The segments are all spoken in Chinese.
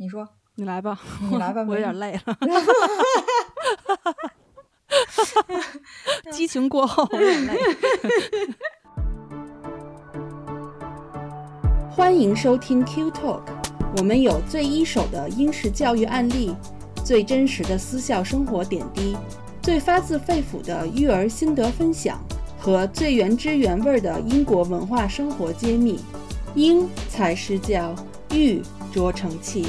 你说，你来吧，你来吧 我有点累了。激情过后，有点累。欢迎收听 Q Talk，我们有最一手的英式教育案例，最真实的私校生活点滴，最发自肺腑的育儿心得分享和最原汁原味的英国文化生活揭秘。英才是教，育卓成器。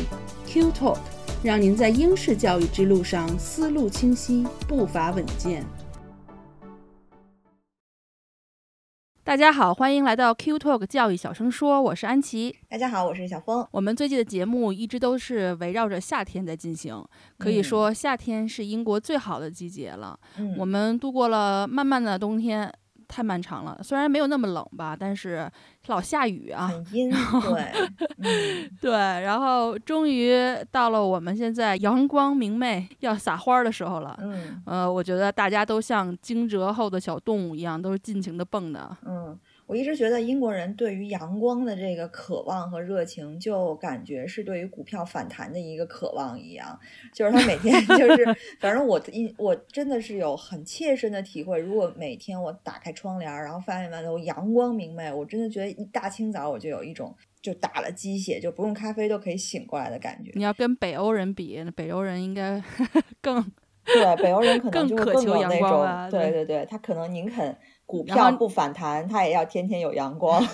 Q Talk 让您在英式教育之路上思路清晰，步伐稳健。大家好，欢迎来到 Q Talk 教育小声说，我是安琪。大家好，我是小峰。我们最近的节目一直都是围绕着夏天在进行，可以说夏天是英国最好的季节了。嗯，我们度过了漫漫的冬天，太漫长了。虽然没有那么冷吧，但是老下雨啊。很阴，对，嗯，对，然后终于到了我们现在阳光明媚要撒花儿的时候了。嗯呃，我觉得大家都像惊蛰后的小动物一样，都是尽情的蹦的。嗯，我一直觉得英国人对于阳光的这个渴望和热情，就感觉是对于股票反弹的一个渴望一样。就是他每天 就是，反正我一我真的是有很切身的体会。如果每天我打开窗帘儿，然后发现外头阳光明媚，我真的觉得一大清早我就有一种就打了鸡血，就不用咖啡都可以醒过来的感觉。你要跟北欧人比，那北欧人应该 更对，北欧人可能就更渴求阳有那种，对对对，他可能宁肯股票不反弹，它也要天天有阳光。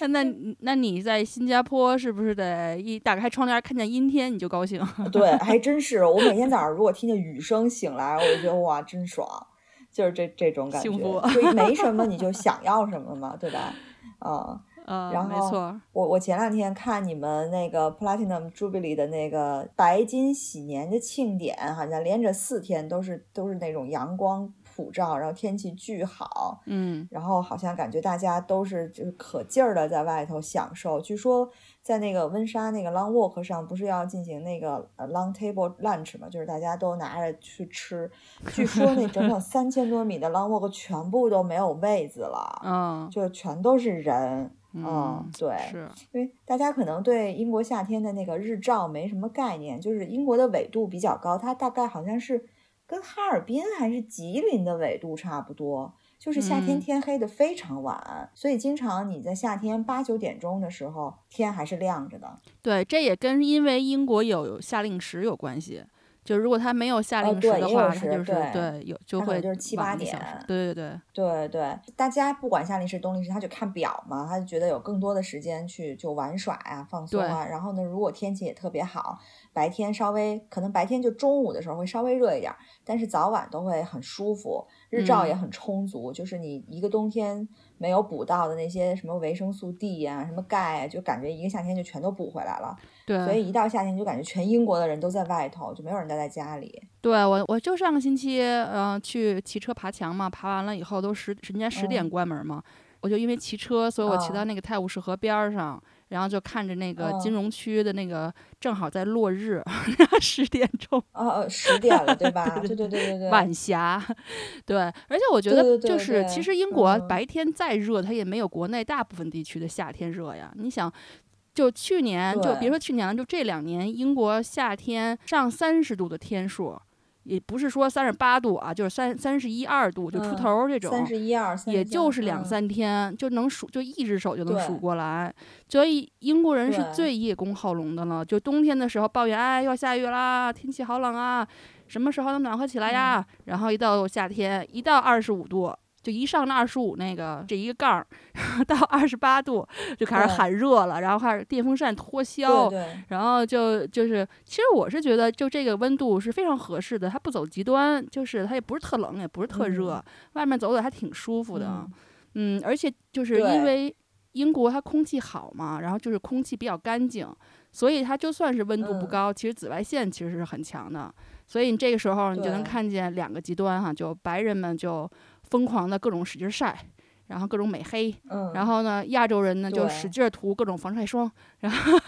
那那那你在新加坡是不是得一打开窗帘看见阴天你就高兴？对，还真是。我每天早上如果听见雨声醒来，我就觉得哇，真爽，就是这这种感觉。幸福就没什么你就想要什么嘛，对吧？啊、呃，然后没错，我我前两天看你们那个 Platinum Jubilee 的那个白金喜年的庆典，好像连着四天都是都是那种阳光普照，然后天气巨好，嗯，然后好像感觉大家都是就是可劲儿的在外头享受。据说在那个温莎那个 Long Walk 上，不是要进行那个呃 Long Table Lunch 嘛，就是大家都拿着去吃。据说那整整三千多米的 Long Walk 全部都没有位子了，嗯就全都是人。嗯嗯，对，是，因为大家可能对英国夏天的那个日照没什么概念，就是英国的纬度比较高，它大概好像是跟哈尔滨还是吉林的纬度差不多，就是夏天嗯天黑的非常晚，所以经常你在夏天八九点钟的时候天还是亮着的。对，这也跟因为英国有夏令时有关系。就如果他没有夏哦令时的话，它时就是对对有就会就是七八点对对对，对对，大家不管夏令时、冬令时，他就看表嘛，他就觉得有更多的时间去就玩耍呀、放松啊。然后呢，如果天气也特别好，白天稍微可能白天就中午的时候会稍微热一点儿，但是早晚都会很舒服，日照也嗯很充足。就是你一个冬天没有补到的那些什么维生素 D 呀、什么钙啊，就感觉一个夏天就全都补回来了。对，所以一到夏天就感觉全英国的人都在外头，就没有人待在家里。对我，我就上个星期，呃，去骑车爬墙嘛，爬完了以后都十，人家十点嗯关门嘛，我就因为骑车，所以我骑啊到那个泰晤士河边儿上，然后就看着那个金嗯融区的那个正好在落日，十点钟哦哦，十点了，对吧？对对对对对。晚霞，对，而且我觉得就是，其实英国嗯白天再热，它也没有国内大部分地区的夏天热呀。你想，就去年，就别说去年了，就这两年，英国夏天上三十度的天数，也不是说三十八度啊，就是三三十一二度就出嗯头儿这种。三十一二，也就是两嗯三天就能数，就一只手就能数过来。所以英国人是最叶公好龙的了。就冬天的时候抱怨，哎，要下雨啦，天气好冷啊，什么时候能暖和起来呀？嗯然后一到夏天，一到二十五度，就一上那二十五那个这一个杠儿，到二十八度就开始喊热了，然后开始电风扇脱销。对对，然后就就是，其实我是觉得，就这个温度是非常合适的，它不走极端，就是它也不是特冷，也不是特热，嗯外面走走还挺舒服的。嗯嗯，而且就是因为英国它空气好嘛，然后就是空气比较干净，所以它就算是温度不嗯高，其实紫外线其实是很强的。所以你这个时候你就能看见两个极端哈，就白人们就疯狂的各种使劲晒，然后各种美黑，嗯，然后呢亚洲人呢就使劲儿涂各种防晒霜，然后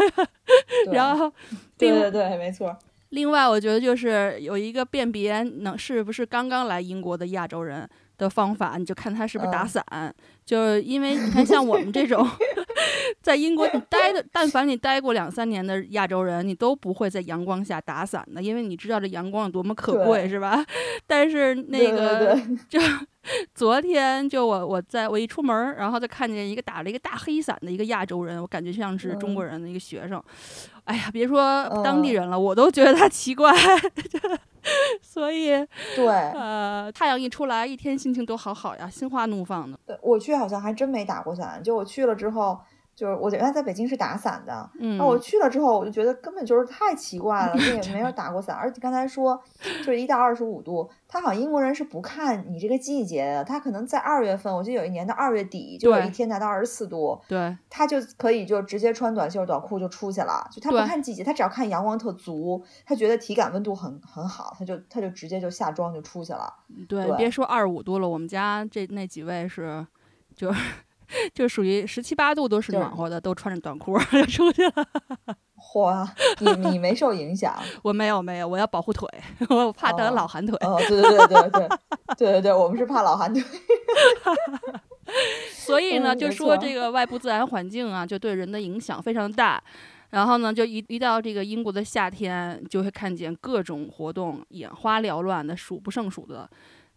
对。然后对对对，没错，另外，我觉得就是有一个辨别能是不是刚刚来英国的亚洲人的方法，你就看他是不是打嗯。伞。就是因为你看，像我们这种 在英国，你待的，但凡你待过两三年的亚洲人，你都不会在阳光下打伞的，因为你知道这阳光有多么可贵，是吧？但是那个就 昨天就我我在我一出门，然后就看见一个打了一个大黑伞的一个亚洲人，我感觉像是中国人的一个学生。哎呀，别说当地人了，我都觉得他奇怪。所以，对，呃，太阳一出来，一天心情都好好呀，心花怒放的。对我去好像还真没打过伞，就我去了之后。就是我原来在北京是打伞的，那我去了之后，我就觉得根本就是太奇怪了，这也没有 打过伞。而且刚才说，就是一到二十五度，他好像英国人是不看你这个季节的，他可能在二月份，我记得有一年的二月底，就有一天达到二十四度，对，他就可以就直接穿短袖短裤就出去了，就他不看季节，他只要看阳光特足，他觉得体感温度很很好，他就他就直接就下妆就出去了。对，别说二十五度了，我们家这那几位是就。就属于十七八度都是暖和的，都穿着短裤 就出去了。嚯，你你没受影响？我没有没有，我要保护腿，我怕得老寒腿。哦，对对对对对对对对，我们是怕老寒腿。所以呢，就说这个外部自然环境啊，就对人的影响非常大。然后呢，就一一到这个英国的夏天，就会看见各种活动，眼花缭乱的，数不胜数的。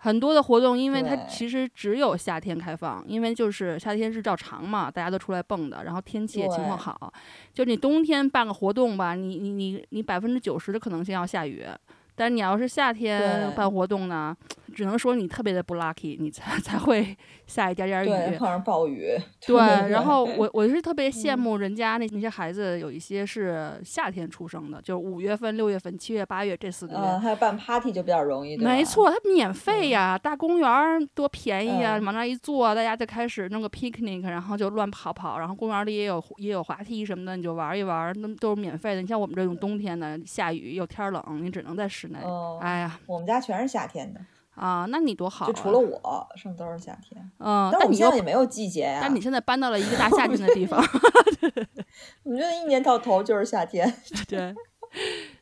很多的活动，因为它其实只有夏天开放，因为就是夏天日照长嘛，大家都出来蹦的，然后天气也情况好。就你冬天办个活动吧，你你你你百分之九十的可能性要下雨。但你要是夏天办活动呢，只能说你特别的不 lucky，你才才会 下一点点雨，碰上暴雨。对，然后我我是特别羡慕人家那那些孩子，有一些是夏天出生的，就是五月份、六月份、七月、八月这四个月。他办 party 就比较容易。没错，他免费呀，大公园多便宜呀，往那一坐，大家就开始弄个 picnic，然后就乱跑跑，然后公园里也有也有滑梯什么的，你就玩一玩，那都是免费的。你像我们这种冬天的，下雨又天冷，你只能在。室内，哎呀，我们家全是夏天的啊，那你多好，就除了我，剩都是夏天。嗯，但我们现在也没有季节呀。但你现在搬到了一个大夏天的地方 我觉得一年到头就是夏天。对，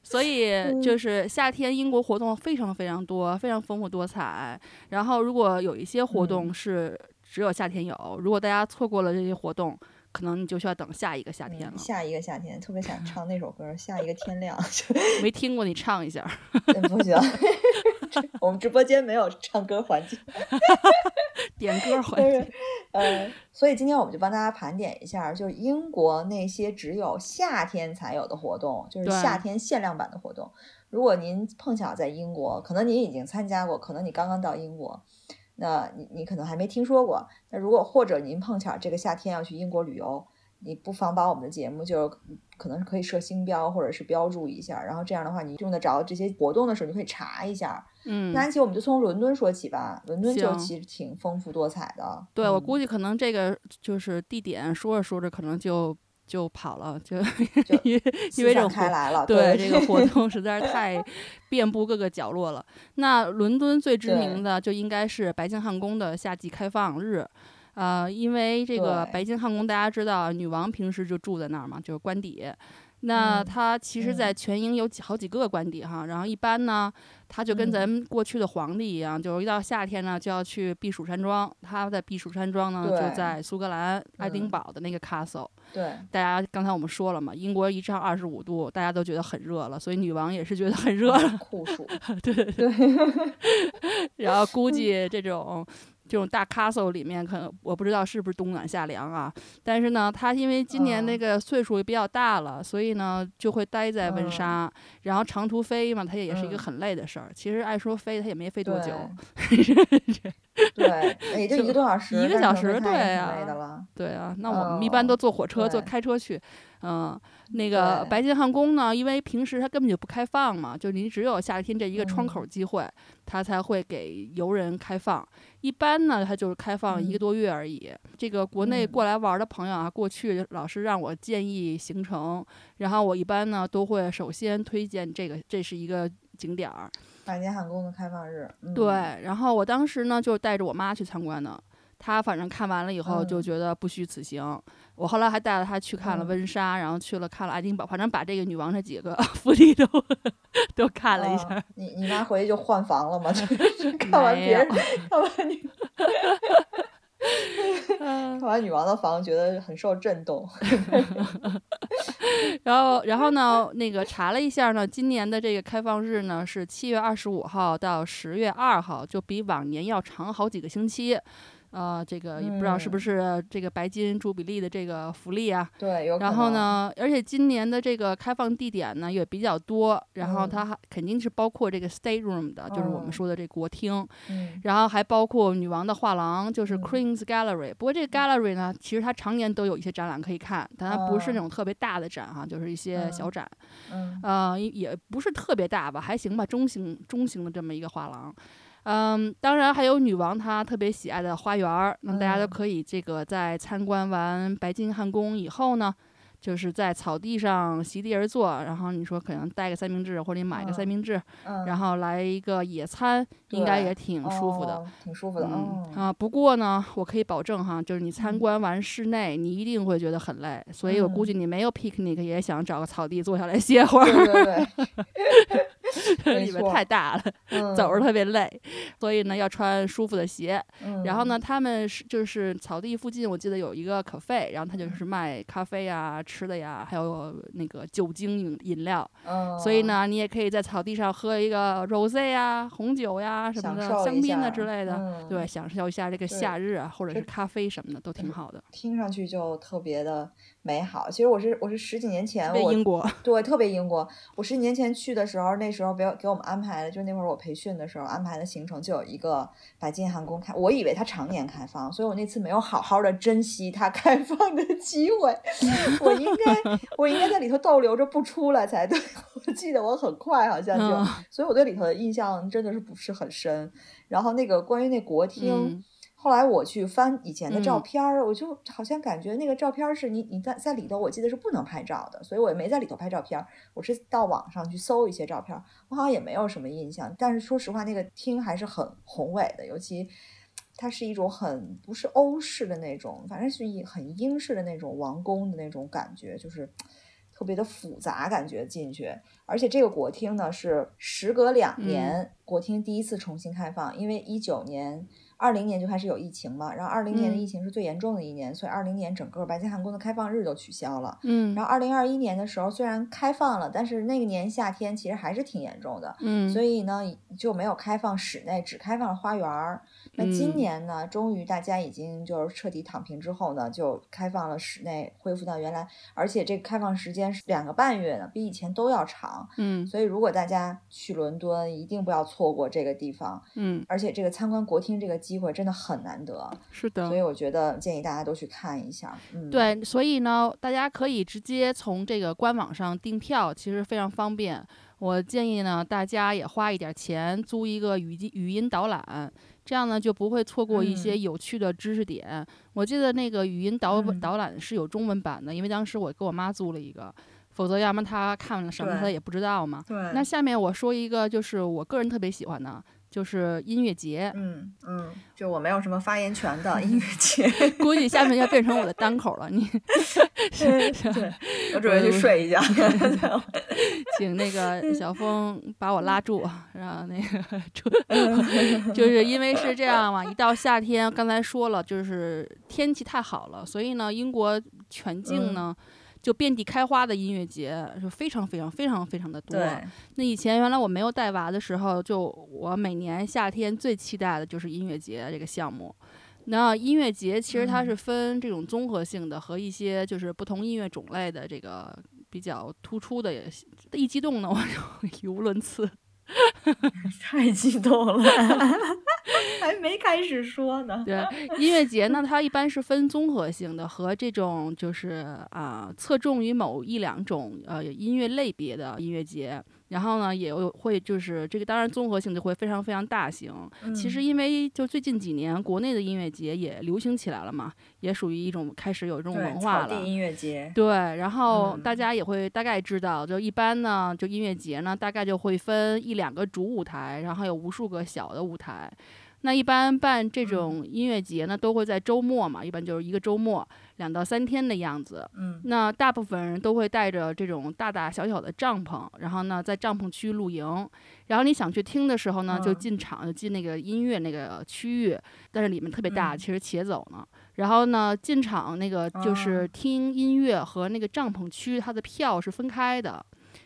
所以就是夏天，英国活动非常非常多，非常丰富多彩。然后，如果有一些活动是只有夏天有，如果大家错过了这些活动。可能你就需要等下一个夏天了。下一个夏天，特别想唱那首歌《下一个天亮》。没听过，你唱一下。不行，我们直播间没有唱歌环节。点歌环节。呃，所以今天我们就帮大家盘点一下，就是英国那些只有夏天才有的活动，就是夏天限量版的活动。如果您碰巧在英国，可能您已经参加过，可能你刚刚到英国。那你你可能还没听说过，那如果或者您碰巧这个夏天要去英国旅游，你不妨把我们的节目就可能是可以设星标或者是标注一下，然后这样的话你用得着这些活动的时候，你可以查一下。嗯，那安琪，我们就从伦敦说起吧，伦敦就其实挺丰富多彩的。对，我估计可能这个就是地点说着说着可能就。就跑了，就因为因为这种开来了，对这个活 动实在是太遍布各个角落了。那伦敦最知名的就应该是白金汉宫的夏季开放日，呃，因为这个白金汉宫大家知道，女王平时就住在那儿嘛，就是官邸。那它其实，在全英有几好几个官邸哈，然后一般呢，它就跟咱们过去的皇帝一样，就是一到夏天呢，就要去避暑山庄。他在避暑山庄呢，就在苏格兰爱丁堡的那个 castle。对，大家刚才我们说了嘛，英国一上二十五度，大家都觉得很热了，所以女王也是觉得很热了，酷暑。对对。然后估 计这种。这种大 castle 里面，可能我不知道是不是冬暖夏凉啊。但是呢，他因为今年那个岁数也比较大了，所以呢就会待在温莎。然后长途飞嘛，他也是一个很累的事儿。其实按说飞，他也没飞多久。对，也就一个多小时。一个小时，对啊，对啊。那我们一般都坐火车、坐开车去。嗯，那个白金汉宫呢，因为平时它根本就不开放嘛，就你只有夏天这一个窗口机会，它才会给游人开放。一般呢，它就是开放一个多月而已。这个国内过来玩的朋友啊，过去老是让我建议行程，然后我一般呢都会首先推荐这个，这是一个景点儿。白金汉宫的开放日。对，然后我当时呢就带着我妈去参观的。她反正看完了以后就觉得不虚此行。我后来还带着他去看了温莎，然后去了看了爱丁堡，反正把这个女王这几个 福利都都看了一下。你你妈回去就换房了吗？看完别人看完你。看完女王的房，觉得很受震动。然后，然后呢，那个查了一下呢，今年的这个开放日呢是七月二十五号到十月二号，就比往年要长好几个星期。呃，这个也不知道是不是这个白金朱比利的这个福利啊？对，有。然后呢，而且今年的这个开放地点呢也比较多，然后它还肯定是包括这个 state room 的，就是我们说的这国厅。嗯。然后还包括女王的画廊，就是 Queen's Gallery。不过这个 gallery 呢，其实它常年都有一些展览可以看，但它不是那种特别大的展哈，就是一些小展。嗯。呃，也不是特别大吧，还行吧，中型中型的这么一个画廊。嗯，当然还有女王她特别喜爱的花园儿，那大家都可以这个在参观完白金汉宫以后呢。就是在草地上席地而坐，然后你说可能带个三明治，或者你买个三明治，然后来一个野餐，应该也挺舒服的，挺舒服的。嗯啊，不过呢，我可以保证哈，就是你参观完室内，你一定会觉得很累，所以我估计你没有 picnic 也想找个草地坐下来歇会儿。对对对 里面太大了，走着特别累，所以呢要穿舒服的鞋。然后呢，他们是就是草地附近，我记得有一个 cafe，然后他就是卖咖啡呀。吃的呀，还有那个酒精饮饮料，所以呢，你也可以在草地上喝一个 rose 呀、红酒呀什么的香槟啊之类的，对，享受一下这个夏日啊，或者是咖啡什么的都挺好的。听上去就特别的美好。其实我是我是十几年前我英国对特别英国，我十几年前去的时候，那时候给给我们安排的，就那会儿我培训的时候安排的行程就有一个白金汉宫开，我以为它常年开放，所以我那次没有好好的珍惜它开放的机会，我。应该我应该在里头逗留着不出来才对，我记得我很快好像就，所以我对里头的印象真的是不是很深。然后那个关于那国厅，后来我去翻以前的照片儿，我就好像感觉那个照片是你你在在里头，我记得是不能拍照的，所以我也没在里头拍照片。我是到网上去搜一些照片，我好像也没有什么印象。但是说实话，那个厅还是很宏伟的，尤其。它是一种很不是欧式的那种，反正是一很英式的那种王宫的那种感觉，就是特别的复杂感觉进去。而且这个国厅呢是时隔两年，国厅第一次重新开放，因为一九年。二零年就开始有疫情嘛，然后二零年的疫情是最严重的一年，所以二零年整个白金汉宫的开放日都取消了。嗯，然后二零二一年的时候虽然开放了，但是那个年夏天其实还是挺严重的。嗯，所以呢就没有开放室内，只开放了花园儿。那今年呢，终于大家已经就是彻底躺平之后呢，就开放了室内，恢复到原来，而且这个开放时间是两个半月呢，比以前都要长。嗯，所以如果大家去伦敦，一定不要错过这个地方。嗯，而且这个参观国厅这个。机会真的很难得，是的，所以我觉得建议大家都去看一下。嗯，对，所以呢，大家可以直接从这个官网上订票，其实非常方便。我建议呢，大家也花一点钱租一个语音语音导览，这样呢就不会错过一些有趣的知识点。我记得那个语音导导览是有中文版的，因为当时我给我妈租了一个，否则要么她看了什么她也不知道嘛。对。那下面我说一个，就是我个人特别喜欢的。就是音乐节，嗯嗯，就我没有什么发言权的音乐 节，估计下面要变成我的单口了。你，对，我准备去睡一觉。请那个小峰把我拉住，然后那个，就是因为是这样嘛，一到夏天，刚才说了，就是天气太好了，所以呢，英国全境呢。就遍地开花的音乐节就非常非常非常非常的多。那以前原来我没有带娃的时候，就我每年夏天最期待的就是音乐节这个项目。那音乐节其实它是分这种综合性的和一些就是不同音乐种类的这个比较突出的。一激动呢，我就 语无伦次。太激动了，还没开始说呢。对，音乐节呢，它一般是分综合性的和这种就是啊，侧重于某一两种呃音乐类别的音乐节。然后呢，也有会就是这个，当然综合性就会非常非常大型。其实因为就最近几年，国内的音乐节也流行起来了嘛，也属于一种开始有这种文化了。音乐节。对，然后大家也会大概知道，就一般呢，就音乐节呢，大概就会分一两个主舞台，然后有无数个小的舞台。那一般办这种音乐节呢，都会在周末嘛，一般就是一个周末，两到三天的样子。嗯那大部分人都会带着这种大大小小的帐篷，然后呢，在帐篷区露营。然后你想去听的时候呢，就嗯进场，就进那个音乐那个区域，但是里面特别大，嗯其实且走呢。然后呢，进场那个就是哦听音乐和那个帐篷区，它的票是分开的。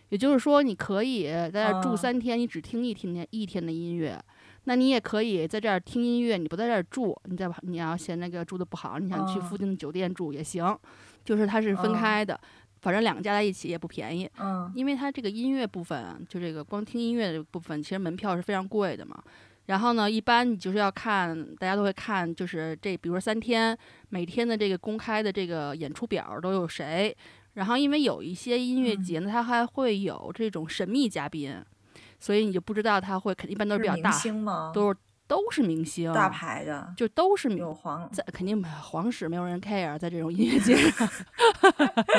也就是说，你可以在那儿住哦三天，你只听一天一天的音乐。那你也可以在这儿听音乐，你不在这儿住，你在你要嫌那个住的不好，你想去哦附近的酒店住也行，就是它是分哦开的，反正两个加在一起也不便宜，嗯因为它这个音乐部分啊，就这个光听音乐的部分，其实门票是非常贵的嘛。然后呢，一般你就是要看，大家都会看，就是这，比如说三天，每天的这个公开的这个演出表都有谁。然后，因为有一些音乐嗯节呢，它还会有这种神秘嘉宾，所以你就不知道他会，肯一般都是比较明大？都是都是明星，大牌的，就都是明有黄在肯定没有皇室没有人 care，在这种音乐节上。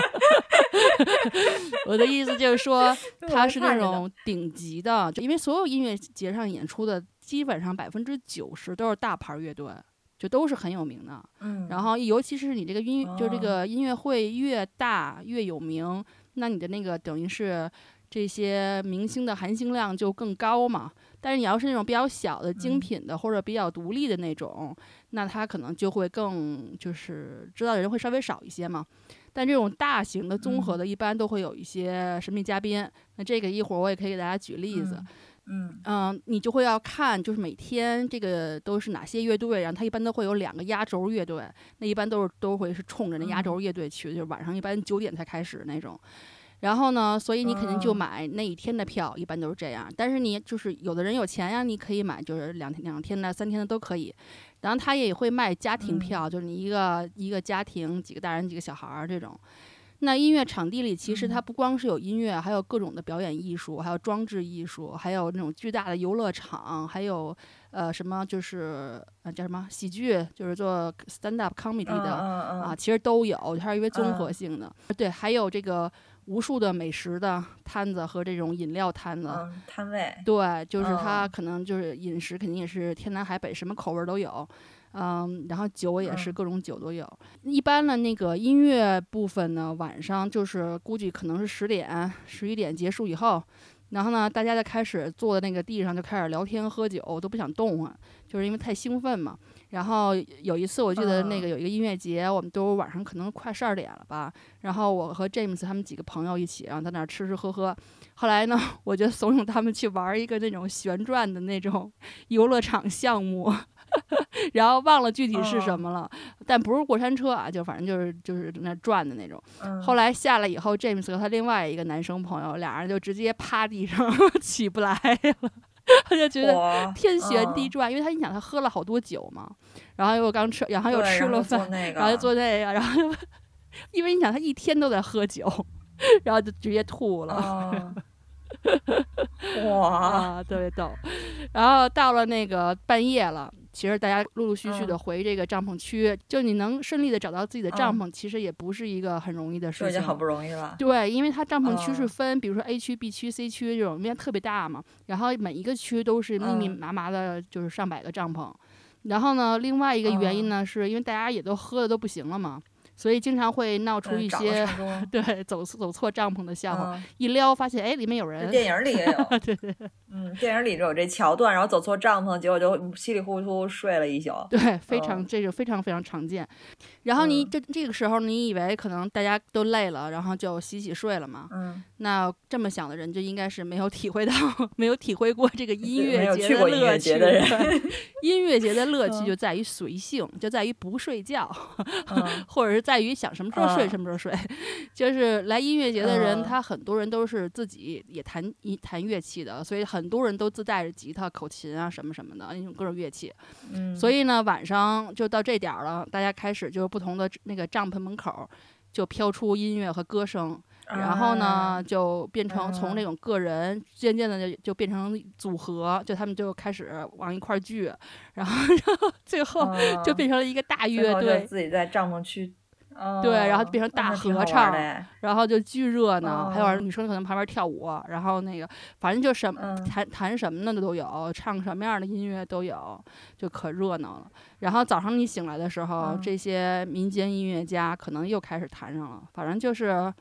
我的意思就是说，他是那种顶级的，就因为所有音乐节上演出的，基本上百分之九十都是大牌乐队，就都是很有名的。嗯，然后，尤其是你这个音，就这哦个音乐会越大越有名，那你的那个等于是这些明星的含金量就更高嘛。但是你要是那种比较小的精嗯品的、或者比较独立的那种，那他可能就会更就是知道的人会稍微少一些嘛。但这种大型的综合嗯的，一般都会有一些神秘嘉宾。那这个一会儿我也可以给大家举例子。嗯，嗯，你就会要看，就是每天这个都是哪些乐队，然后它一般都会有两个压轴乐队，那一般都是都会是冲着那压嗯轴乐队去的，就是晚上一般九点才开始那种。然后呢，所以你肯定就哦买那一天的票，一般都是这样。但是你就是有的人有钱呀，你可以买就是两天、两天的、三天的都可以。然后他也会卖家庭嗯票，就是你一个一个家庭几个大人几个小孩儿这种。那音乐场地里，其实它嗯不光是有音乐，还有各种的表演艺术，还有装置艺术，还有那种巨大的游乐场，还有呃什么就是呃叫什么喜剧，就是做 stand up comedy 嗯的、啊，其实都有，它是一个综合嗯性的。对，还有这个无数的美食的摊子和这种饮料摊子。嗯，摊位，对，就是它嗯可能就是饮食肯定也是天南海北，什么口味儿都有，嗯，然后酒也是嗯各种酒都有。一般的那个音乐部分呢，晚上就是估计可能是十点、十一点结束以后，然后呢，大家就开始坐在那个地上就开始聊天喝酒，都不想动啊，就是因为太兴奋嘛。然后有一次我记得那个嗯有一个音乐节，我们都晚上可能快十二点了吧，然后我和 James 他们几个朋友一起，然后在那儿吃吃喝喝。后来呢，我就怂恿他们去玩一个那种旋转的那种游乐场项目，然后忘了具体是什哦么了，但不是过山车啊，就反正就是就是那转的那种。嗯，后来下来以后，James 和他另外一个男生朋友，俩人就直接趴地上 起不来了，他就觉得天旋地嗯转，因为他你想他喝了好多酒嘛，然后又刚吃，然后又吃了饭，那个，然后又做那个，然后又因为你想他一天都在喝酒，然后就直接吐了。哦，哇，啊，特别逗。然后到了那个半夜了，其实大家陆陆续续的嗯。回这个帐篷区，就你能顺利的找到自己的帐嗯。篷，其实也不是一个很容易的事情。已经好不容易了，对，因为它帐篷区是嗯。分，比如说 A 区、B 区、C 区这种，因为特别大嘛，然后每一个区都是密密嗯。麻麻的，就是上百个帐篷。然后呢，另外一个原因嗯。呢，是因为大家也都喝的都不行了嘛，所以经常会闹出一些 对走走错帐篷的笑话。嗯一撩发现，哎，里面有人。电影里也有，对对嗯，电影里就有这桥段，然后走错帐篷，结果就稀里糊涂睡了一宿。对，非常嗯这个非常非常常见。然后你嗯这这个时候，你以为可能大家都累了，然后就洗洗睡了嘛？嗯，那这么想的人，就应该是没有体会到，没有体会过这个音乐节的乐趣。乐节的人 音乐节的乐趣嗯就在于随性，就在于不睡觉，嗯或者是在于想什么时候睡嗯什么时候睡。就是来音乐节的人，嗯他很多人都是自己也弹一弹乐器的，所以很多人都自带着吉他、口琴啊什么什么的那种各种乐器。嗯，所以呢，晚上就到这点儿了，大家开始就不同的那个帐篷门口儿就飘出音乐和歌声，然后呢啊就变成从那嗯种个人渐渐的就就变成组合，就他们就开始往一块儿聚，然后 然后最后就嗯变成了一个大乐队。自己在帐篷区对，然后变成大合唱然后就巨热闹，还有哦女生可能旁边跳舞，然后那个反正就什么、嗯弹弹什么的都有，唱什么样的音乐都有，就可热闹了。然后早上你醒来的时候，嗯这些民间音乐家可能又开始弹上了，反正就是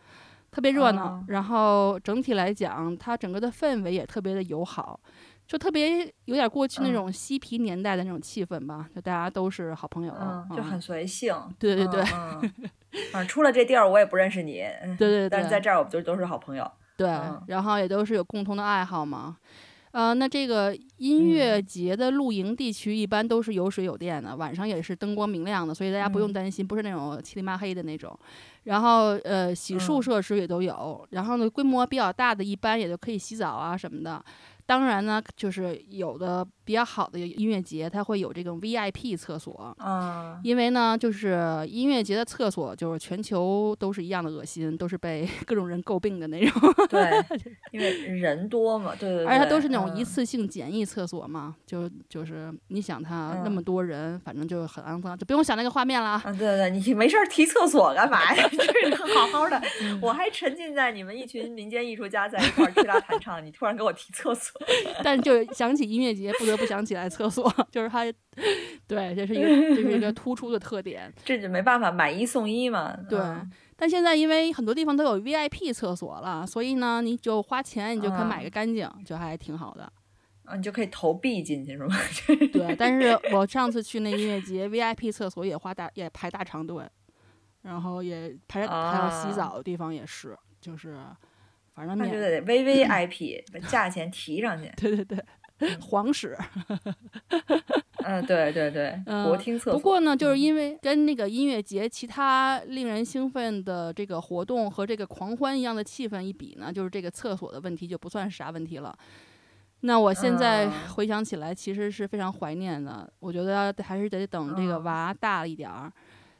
特别热闹。哦然后整体来讲，它整个的氛围也特别的友好。就特别有点过去那嗯种嬉皮年代的那种气氛吧，就大家都是好朋友，嗯，就嗯很随性。对对对嗯，嗯反正出了这地儿我也不认识你，嗯对对对但是在这儿我们就都是好朋友。对，嗯然后也都是有共同的爱好嘛。呃，那这个音乐嗯节的露营地区一般都是有水有电的，晚上也是灯光明亮的，所以大家不用嗯担心，不是那种漆里麻黑的那种。然后呃，洗漱嗯设施也都有，然后呢，规模比较大的，一般也就可以洗澡啊什么的。当然呢，就是有的比较好的音乐节，它会有这种 VIP 厕所，嗯，因为呢，就是音乐节的厕所就是全球都是一样的恶心，都是被 各种人诟病的那种。对，因为人多嘛，对对对，而且它都是那种一嗯次性简易厕所嘛，就就是你想它那嗯么多人，反正就很肮脏，就不用想那个画面了啊。啊，对对对，你没事儿提厕所干嘛呀？就是好好的，嗯我还沉浸在你们一群民间艺术家在一块儿吹拉弹唱，你突然给我提厕所，但就想起音乐节，不得不想起来厕所，就是它，对，这是一个这是一个 突出的特点。这就没办法，买一送一嘛。对嗯但现在因为很多地方都有 VIP 厕所了，所以呢，你就花钱，你就可以买啊个干净，就还挺好的。啊，你就可以投币进去是吗？对，但是我上次去那音乐节 VIP 厕所也花大也排大长队，然后也排还有洗啊澡的地方也是，就是反正那就得 VVIP，把价钱提上去。对对对，皇室。嗯，对对对，嗯国厅厕所。不过呢，就是嗯因为跟那个音乐节其他令人兴奋的这个活动和这个狂欢一样的气氛一比呢，就是这个厕所的问题就不算是啥问题了。那我现在嗯回想起来，其实是非常怀念的。我觉得还是得等这个嗯娃大了一点儿，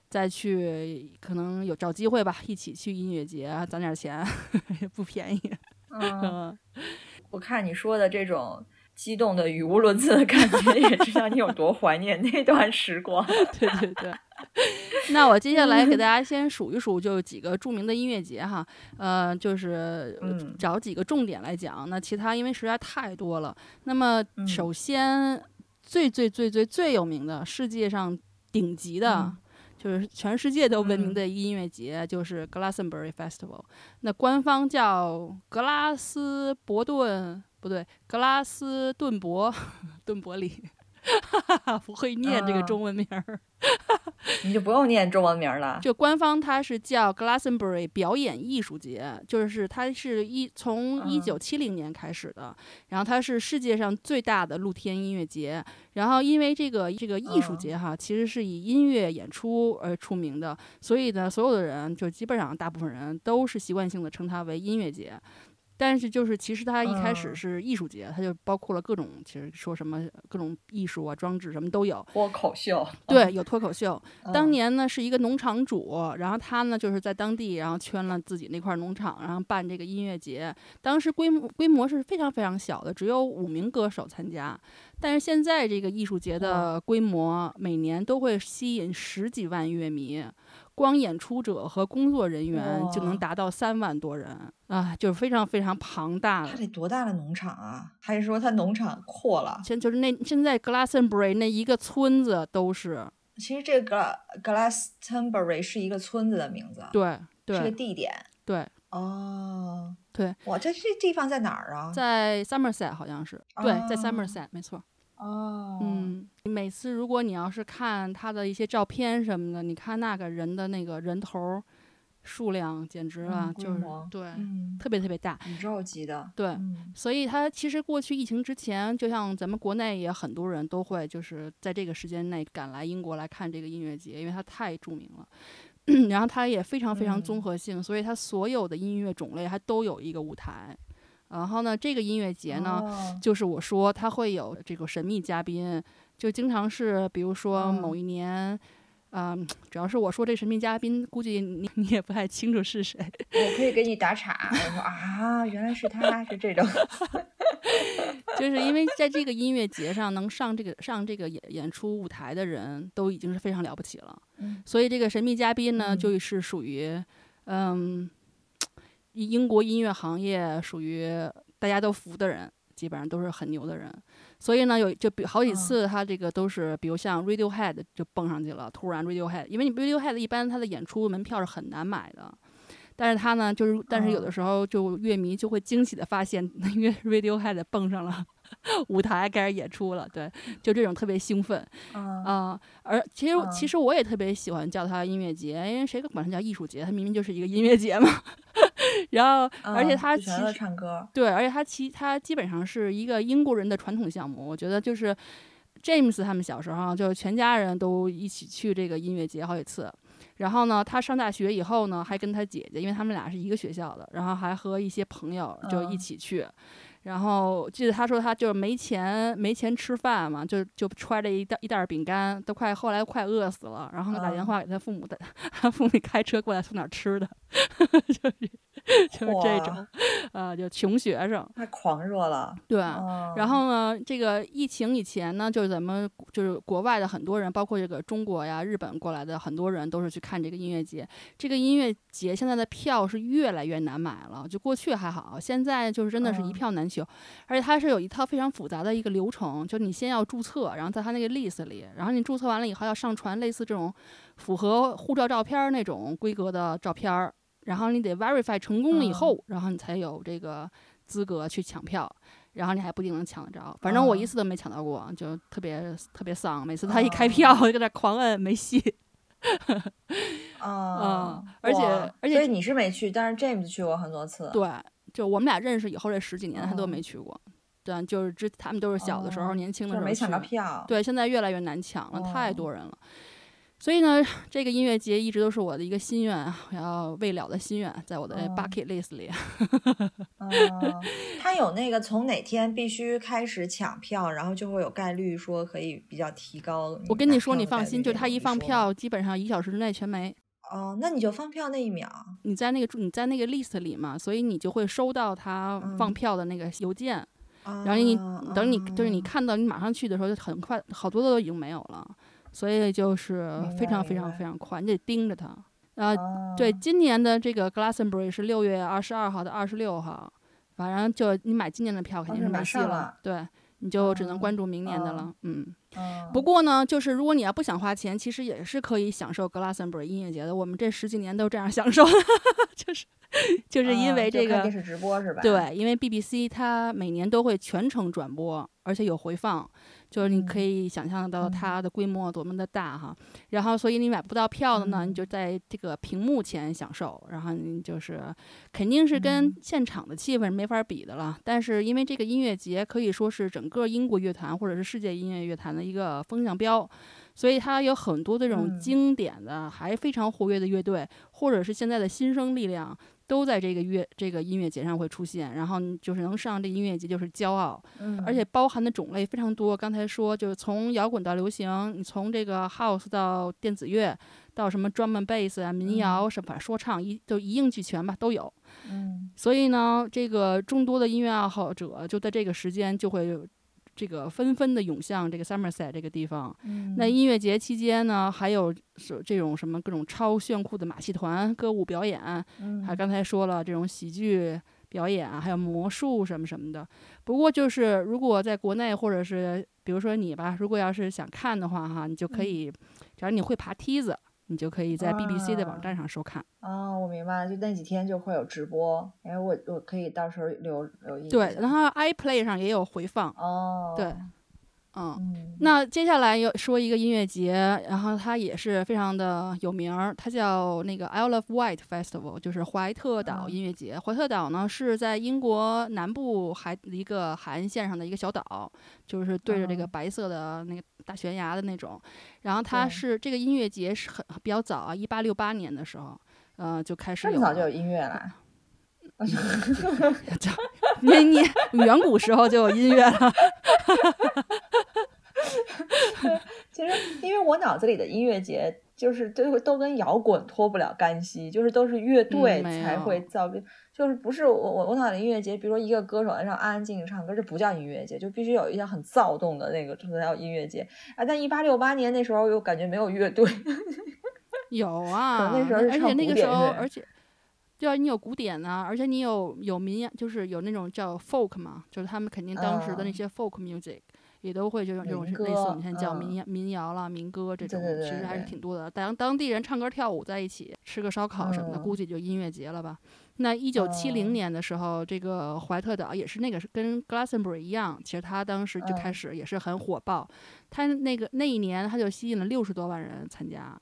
再去，可能有找机会吧，一起去音乐节，攒点钱，也不便宜。嗯，嗯，我看你说的这种激动的语无伦次的感觉，也知道你有多怀念那段时光。对对对。那我接下来给大家先数一数，就几个著名的音乐节哈，呃，就是找几个重点来讲。那其他因为实在太多了。那么嗯首先最最最最最有名的，世界上顶级的。嗯就是全世界都闻名嗯的音乐节，就是 Glastonbury Festival。那官方叫格拉斯伯顿，不对，格拉斯顿伯，顿伯里，不会念这个啊中文名儿。你就不用念中文名了。就官方它是叫 Glastonbury 表演艺术节，就是它是一从一嗯九七零年开始的，然后它是世界上最大的露天音乐节。然后因为这个这个艺术嗯节哈，其实是以音乐演出而出名的，所以呢，所有的人就基本上大部分人都是习惯性的称它为音乐节。但是就是其实它一开始嗯是艺术节，它就包括了各种，其实说什么各种艺术啊、装置什么都有。脱口秀，对，有脱口秀。当嗯年呢是一个农场主，然后他呢就是在当地，然后圈了自己那块农场，然后办这个音乐节。当时规模规模是非常非常小的，只有五名歌手参加。但是现在这个艺术节的规模，每年都会吸引十几万乐迷，光演出者和工作人员就能达到三万多人啊，就是非常非常庞大了。它得多大的农场啊？还是说它农场扩了？现就是那现在 Glastonbury 那一个村子都是，其实这个 Glastonbury 是一个村子的名字，对是个地点。对。哦，对，哇，这这地方在哪儿啊？在 Somerset 好像是，对，在哦 Somerset 没错。哦，嗯，每次如果你要是看他的一些照片什么的，你看那个人的那个人头儿数量，简直了，嗯就是对，嗯，特别特别大。宇宙级的，对嗯所以它其实过去疫情之前，就像咱们国内也很多人都会就是在这个时间内赶来英国来看这个音乐节，因为它太著名了。然后它也非常非常综嗯合性，所以它所有的音乐种类它都有一个舞台。然后呢，这个音乐节呢，哦就是我说它会有这个神秘嘉宾，就经常是比如说嗯某一年，嗯，主要是我说这神秘嘉宾，估计你你也不太清楚是谁。我可以给你打岔，我说啊，原来是他，是这种。就是因为在这个音乐节上能上这个上这个演演出舞台的人都已经是非常了不起了，所以这个神秘嘉宾呢，就是属于嗯，英国音乐行业属于大家都服的人。基本上都是很牛的人，所以呢，有就比好几次他这个都是，比如像 Radiohead 就蹦上去了，突然 Radiohead，因为你 Radiohead 一般他的演出门票是很难买的。但是他呢，就是，但是有的时候就乐迷就会惊喜的发现，因为 Radiohead 蹦上了舞台开始演出了，对，就这种特别兴奋啊。而其实其实我也特别喜欢叫它音乐节，因为谁管它叫艺术节？它明明就是一个音乐节嘛。然后，而且它其实唱歌，对，而且它其它基本上是一个英国人的传统项目。我觉得就是 James 他们小时候就全家人都一起去这个音乐节好几次。然后呢，他上大学以后呢，还跟他姐姐，因为他们俩是一个学校的，然后还和一些朋友就一起去。然后记得他说他就是没钱没钱吃饭嘛，就就揣着一袋一袋饼干，都快后来快饿死了。然后打电话给他父母的，他父母开车过来送点吃的，就是就是这种，呃，就穷学生，太狂热了。对，然后呢，这个疫情以前呢，就是咱们就是国外的很多人，包括这个中国呀、日本过来的很多人，都是去看这个音乐节。这个音乐节现在的票是越来越难买了，就过去还好，现在就是真的是一票难求。而且它是有一套非常复杂的一个流程，就你先要注册，然后在它那个 list 里，然后你注册完了以后要上传类似这种符合护照照片那种规格的照片，然后你得 verify 成功了以后，然后你才有这个资格去抢票，然后你还不一定能抢得着。反正我一次都没抢到过，就特别特别丧。每次他一开票，我就在那狂摁，没戏。啊，而且而且，所以你是没去，但是 James 去过很多次。对。就我们俩认识以后这十几年，他都没去过。对，就是之他们都是小的时候、年轻的时候没抢到票。对，现在越来越难抢了，太多人了。所以呢，这个音乐节一直都是我的一个心愿，我要未了的心愿，在我的 bucket list 里。嗯，他有那个从哪天必须开始抢票，然后就会有概率说可以比较提高。我跟你说，你放心，就他一放票，基本上一小时之内全没。哦，那你就放票那一秒，你在那个你在那个 list 里嘛，所以你就会收到他放票的那个邮件，然后你等你就是你看到你马上去的时候，就很快好多都已经没有了，所以就是非常非常非常快，你得盯着它。啊，对，今年的这个 Glastonbury 是六月二十二号到二十六号，反正就你买今年的票肯定是没戏了，对。你就只能关注明年的了，嗯，不过呢，就是如果你要不想花钱，其实也是可以享受 Glastonbury 音乐节的。我们这十几年都这样享受，就是就是因为这个电视直播是吧？对，因为 BBC 它每年都会全程转播，而且有回放。就是你可以想象得到它的规模多么的大哈，然后所以你买不到票的呢，你就在这个屏幕前享受，然后你就是肯定是跟现场的气氛没法比的了。但是因为这个音乐节可以说是整个英国乐坛或者是世界音乐乐坛的一个风向标，所以它有很多这种经典的还非常活跃的乐队，或者是现在的新生力量。都在这个乐这个音乐节上会出现，然后就是能上这音乐节就是骄傲，嗯，而且包含的种类非常多。刚才说就是从摇滚到流行，你从这个 house 到电子乐，到什么 drum and bass 啊、民谣什么说唱一都一应俱全吧，都有。嗯，所以呢，这个众多的音乐爱好者就在这个时间就会。这个纷纷的涌向这个 Somerset 这个地方。那音乐节期间呢，还有是这种什么各种超炫酷的马戏团、歌舞表演，还刚才说了这种喜剧表演，还有魔术什么什么的。不过就是如果在国内或者是比如说你吧，如果要是想看的话哈，你就可以，只要你会爬梯子。你就可以在 BBC 的网站上收看。哦，我明白了，就那几天就会有直播，哎，我我可以到时候留留意。对，然后 iPlay 上也有回放。哦，对。嗯，那接下来要说一个音乐节，然后它也是非常的有名儿，它叫那个 Isle of Wight Festival，就是怀特岛音乐节。怀特岛呢是在英国南部海一个海岸线上的一个小岛，就是对着这个白色的那个大悬崖的那种。然后它是这个音乐节是很比较早啊，一八六八年的时候，呃就开始有。这么早就有音乐了？你你远古时候就有音乐了，其实因为我脑子里的音乐节就是都都跟摇滚脱不了干系，就是都是乐队才会造，就是不是我我我脑子里音乐节，比如说一个歌手在上安安静静唱歌，这不叫音乐节，就必须有一些很躁动的那个才叫音乐节啊。但一八六八对啊，你有古典啊，而且你有有民谣就是有那种叫 folk 嘛，就是他们肯定当时的那些 folk music 也都会就用这种类似我们现在叫民谣民谣啦、民歌这种，其实还是挺多的。当当地人唱歌跳舞在一起，吃个烧烤什么的，估计就音乐节了吧。那一九七零年的时候，这个怀特岛也是那个是跟 Glastonbury 一样，其实他当时就开始也是很火爆，他那个那一年他就吸引了六十多万人参加，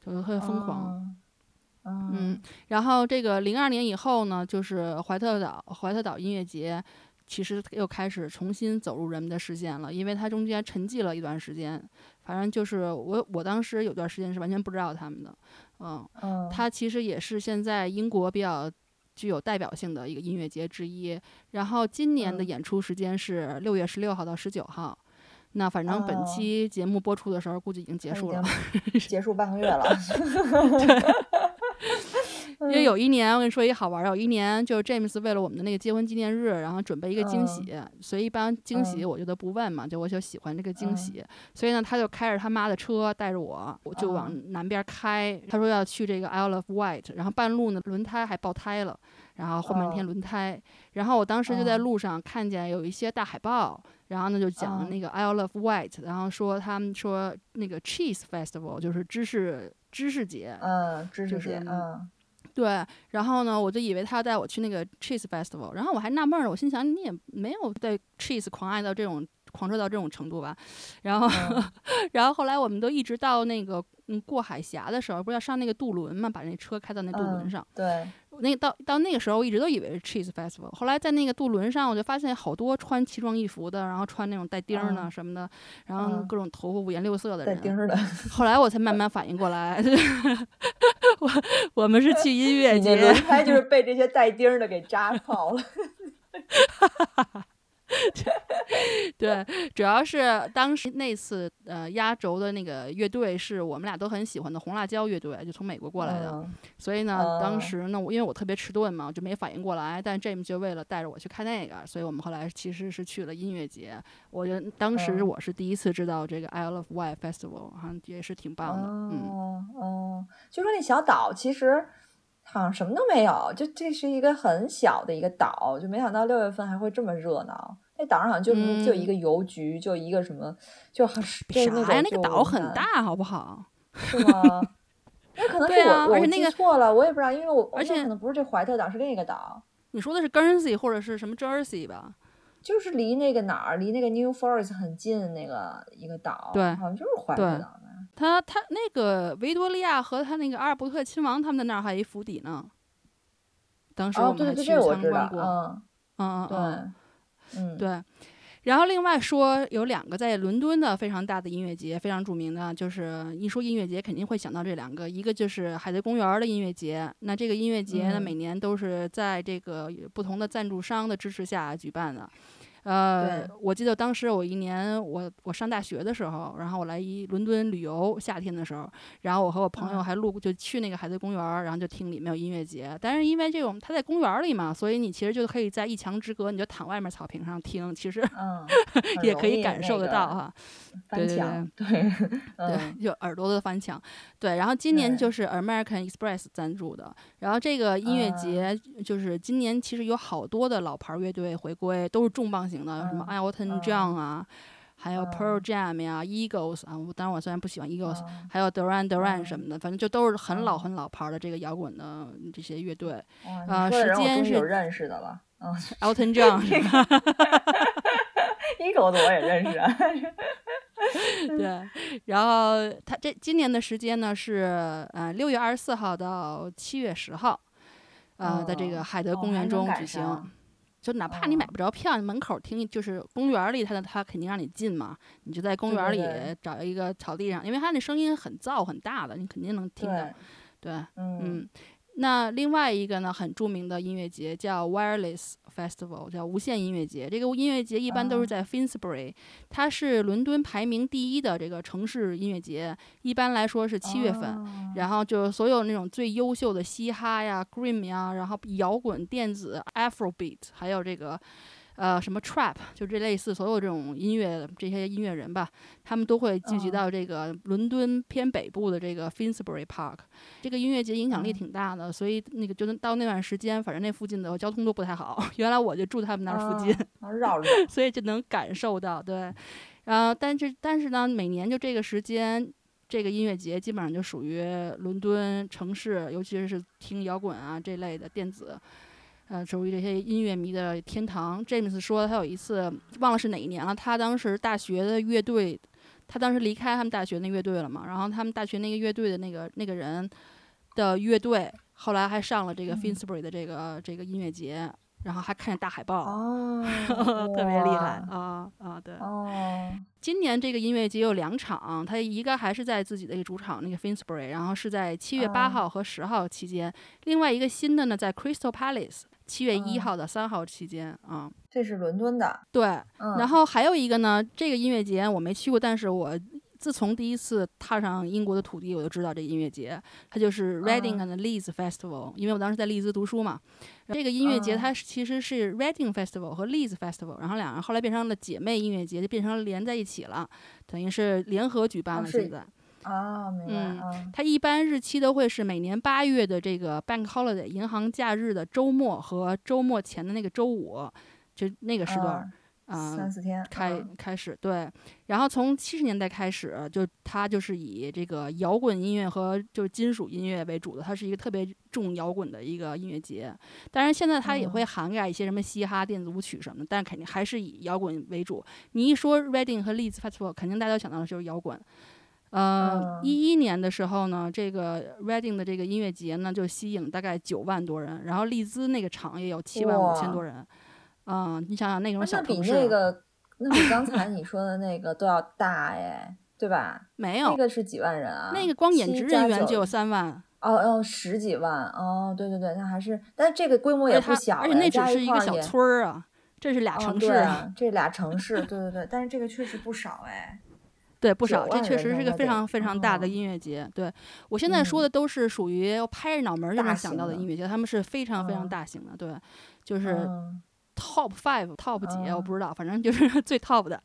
就特别疯狂。嗯，然后这个零二年以后呢，就是怀特岛怀特岛音乐节，其实又开始重新走入人们的视线了，因为它中间沉寂了一段时间。反正就是我我当时有段时间是完全不知道他们的，嗯，它其实也是现在英国比较具有代表性的一个音乐节之一。然后今年的演出时间是六月十六号到十九号，那反正本期节目播出的时候估计已经结束了，结束半个月了。因为有一年，我跟你说一个好玩儿，有一年就是 James 为了我们的那个结婚纪念日，然后准备一个惊喜，所以一般惊喜我就都不问嘛，就我就喜欢这个惊喜，所以呢，他就开着他妈的车带着我，我就往南边开，他说要去这个 Isle of Wight，然后半路呢轮胎还爆胎了，然后换半天轮胎，然后我当时就在路上看见有一些大海报，然后呢就讲那个 Isle of Wight，然后说他们说那个 Cheese Festival 就是芝士。芝士节，嗯，知识节，嗯，对，然后呢，我就以为他要带我去那个 cheese festival，然后我还纳闷儿，我心想你也没有对 cheese 狂爱到这种狂热到这种程度吧，然后，然后后来我们都一直到那个嗯过海峡的时候，不是要上那个渡轮嘛，把那车开到那渡轮上，对。那到到那个时候，我一直都以为是 Cheese Festival。后来在那个渡轮上，我就发现好多穿奇装异服的，然后穿那种带钉儿的什么的，然后各种头发五颜六色的人。带钉儿的。后来我才慢慢反应过来，我我们是去音乐节。轮 胎就是被这些带钉儿的给扎爆了。对，主要是当时那次呃压轴的那个乐队是我们俩都很喜欢的红辣椒乐队，就从美国过来的。所以呢，当时呢，我因为我特别迟钝嘛，就没反应过来。但 James 就为了带着我去看那个，所以我们后来其实是去了音乐节。我觉得当时我是第一次知道这个 Isle of Wight Festival，好像，也是挺棒的。嗯哦，就说那小岛其实好像什么都没有，就这是一个很小的一个岛，就没想到六月份还会这么热闹。那岛上好像就就一个邮局，就一个什么，就很啥呀？那个岛很大，好不好？是吗？那可能是我我记错了，我也不知道，因为我而且可能不是这怀特岛，是另一个岛。你说的是 Guernsey 或者是什么 Jersey 吧？就是离那个哪儿，离那个 New Forest 很近那个一个岛，对，好像就是怀特岛吧？他他那个维多利亚和他那个阿尔伯特亲王他们在那儿还一府邸呢。当时我们还去参观过，嗯嗯嗯。嗯，对。然后另外说有两个在伦敦的非常大的音乐节，非常著名的，就是一说音乐节肯定会想到这两个，一个就是海德公园的音乐节。那这个音乐节呢，每年都是在这个不同的赞助商的支持下举办的。呃，我记得当时我一年，我我上大学的时候，然后我来一伦敦旅游，夏天的时候，然后我和我朋友还路过，就去那个海德公园，然后就听里面有音乐节。但是因为这种它在公园里嘛，所以你其实就可以在一墙之隔，你就躺外面草坪上听，其实 也可以感受得到哈。对对对对，就耳朵的翻墙。对，然后今年就是 American Express 赞助的，然后这个音乐节就是今年其实有好多的老牌乐队回归，都是重磅。型的什么 Elton John 啊，还有 Pearl Jam 呀，Eagles 啊，当然我虽然不喜欢 Eagles，还有 Duran Duran 什么的，反正就都是很老很老牌的这个摇滚的这些乐队。啊，时间是认识的了，嗯，Elton John。Eagles 我也认识啊。对，然后他这今年的时间呢是呃六月二十四号到七月十号，呃，在这个海德公园中举行。就哪怕你买不着票，你门口听就是公园里，他的他肯定让你进嘛。你就在公园里找一个草地上，因为他那声音很噪很大的，你肯定能听到。对，嗯，那另外一个呢，很著名的音乐节叫 Wireless Festival，叫无线音乐节。这个音乐节一般都是在 Finsbury，它是伦敦排名第一的这个城市音乐节。一般来说是七月份，然后就是所有那种最优秀的嘻哈呀、Grim 呀，然后摇滚、电子、Afrobeat，还有这个。呃，什么 trap 就这类似所有这种音乐这些音乐人吧，他们都会聚集到这个伦敦偏北部的这个 Finsbury Park。这个音乐节影响力挺大的，所以那个就到那段时间，反正那附近的交通都不太好。原来我就住他们那儿附近，绕着，所以就能感受到。对，然后但是但是呢，每年就这个时间，这个音乐节基本上就属于伦敦城市，尤其是听摇滚啊这类的电子。呃，属于这些音乐迷的天堂。James 说，他有一次忘了是哪一年了，他当时大学的乐队，他当时离开他们大学那乐队了嘛，然后他们大学那个乐队的那个那个人的乐队，后来还上了这个 Finsbury 的这个这个音乐节。然后还看见大海报，哦，特别厉害啊啊！对，哦，今年这个音乐节有两场，它一个还是在自己的一个主场那个 Finsbury，然后是在七月八号和十号期间；另外一个新的呢，在 Crystal Palace，七月一号到三号期间啊。这是伦敦的，对。然后还有一个呢，这个音乐节我没去过，但是我。自从第一次踏上英国的土地，我就知道这音乐节，它就是 Reading and Leeds Festival。因为我当时在利兹读书嘛，这个音乐节它其实是 Reading Festival 和 Leeds Festival，然后两人后来变成了姐妹音乐节，就变成了连在一起了，等于是联合举办了。现在啊，明白。嗯，它一般日期都会是每年八月的这个 Bank Holiday 银行假日的周末和周末前的那个周五，就那个时段。啊，三四天开开始对，然后从七十年代开始，就它就是以这个摇滚音乐和就是金属音乐为主的，它是一个特别重摇滚的一个音乐节。当然现在它也会涵盖一些什么嘻哈、电子舞曲什么的，但是肯定还是以摇滚为主。你一说 Reading 和 Leeds Festival，肯定大家想到的就是摇滚。呃，一一年的时候呢，这个 Reading 的这个音乐节呢就吸引大概九万多人，然后利兹那个场也有七万五千多人。嗯，你想想那种小城市，那比那个，那比刚才 你说的那个都要大哎，对吧？没有，那个是几万人啊？那个光演职人员就有三万。哦哦，十几万哦，对对对，那还是，但这个规模也不小，而且那只是一个小村儿啊，这是俩城市啊，这俩 城市，对对对，但是这个确实不少哎，对，不少，这确实是一个非常非常大的音乐节。对我现在说的都是属于拍着脑门就能想到的音乐节，他们是非常非常大型的，对，就是。Top five, top 几我不知道，反正就是 最 top 的。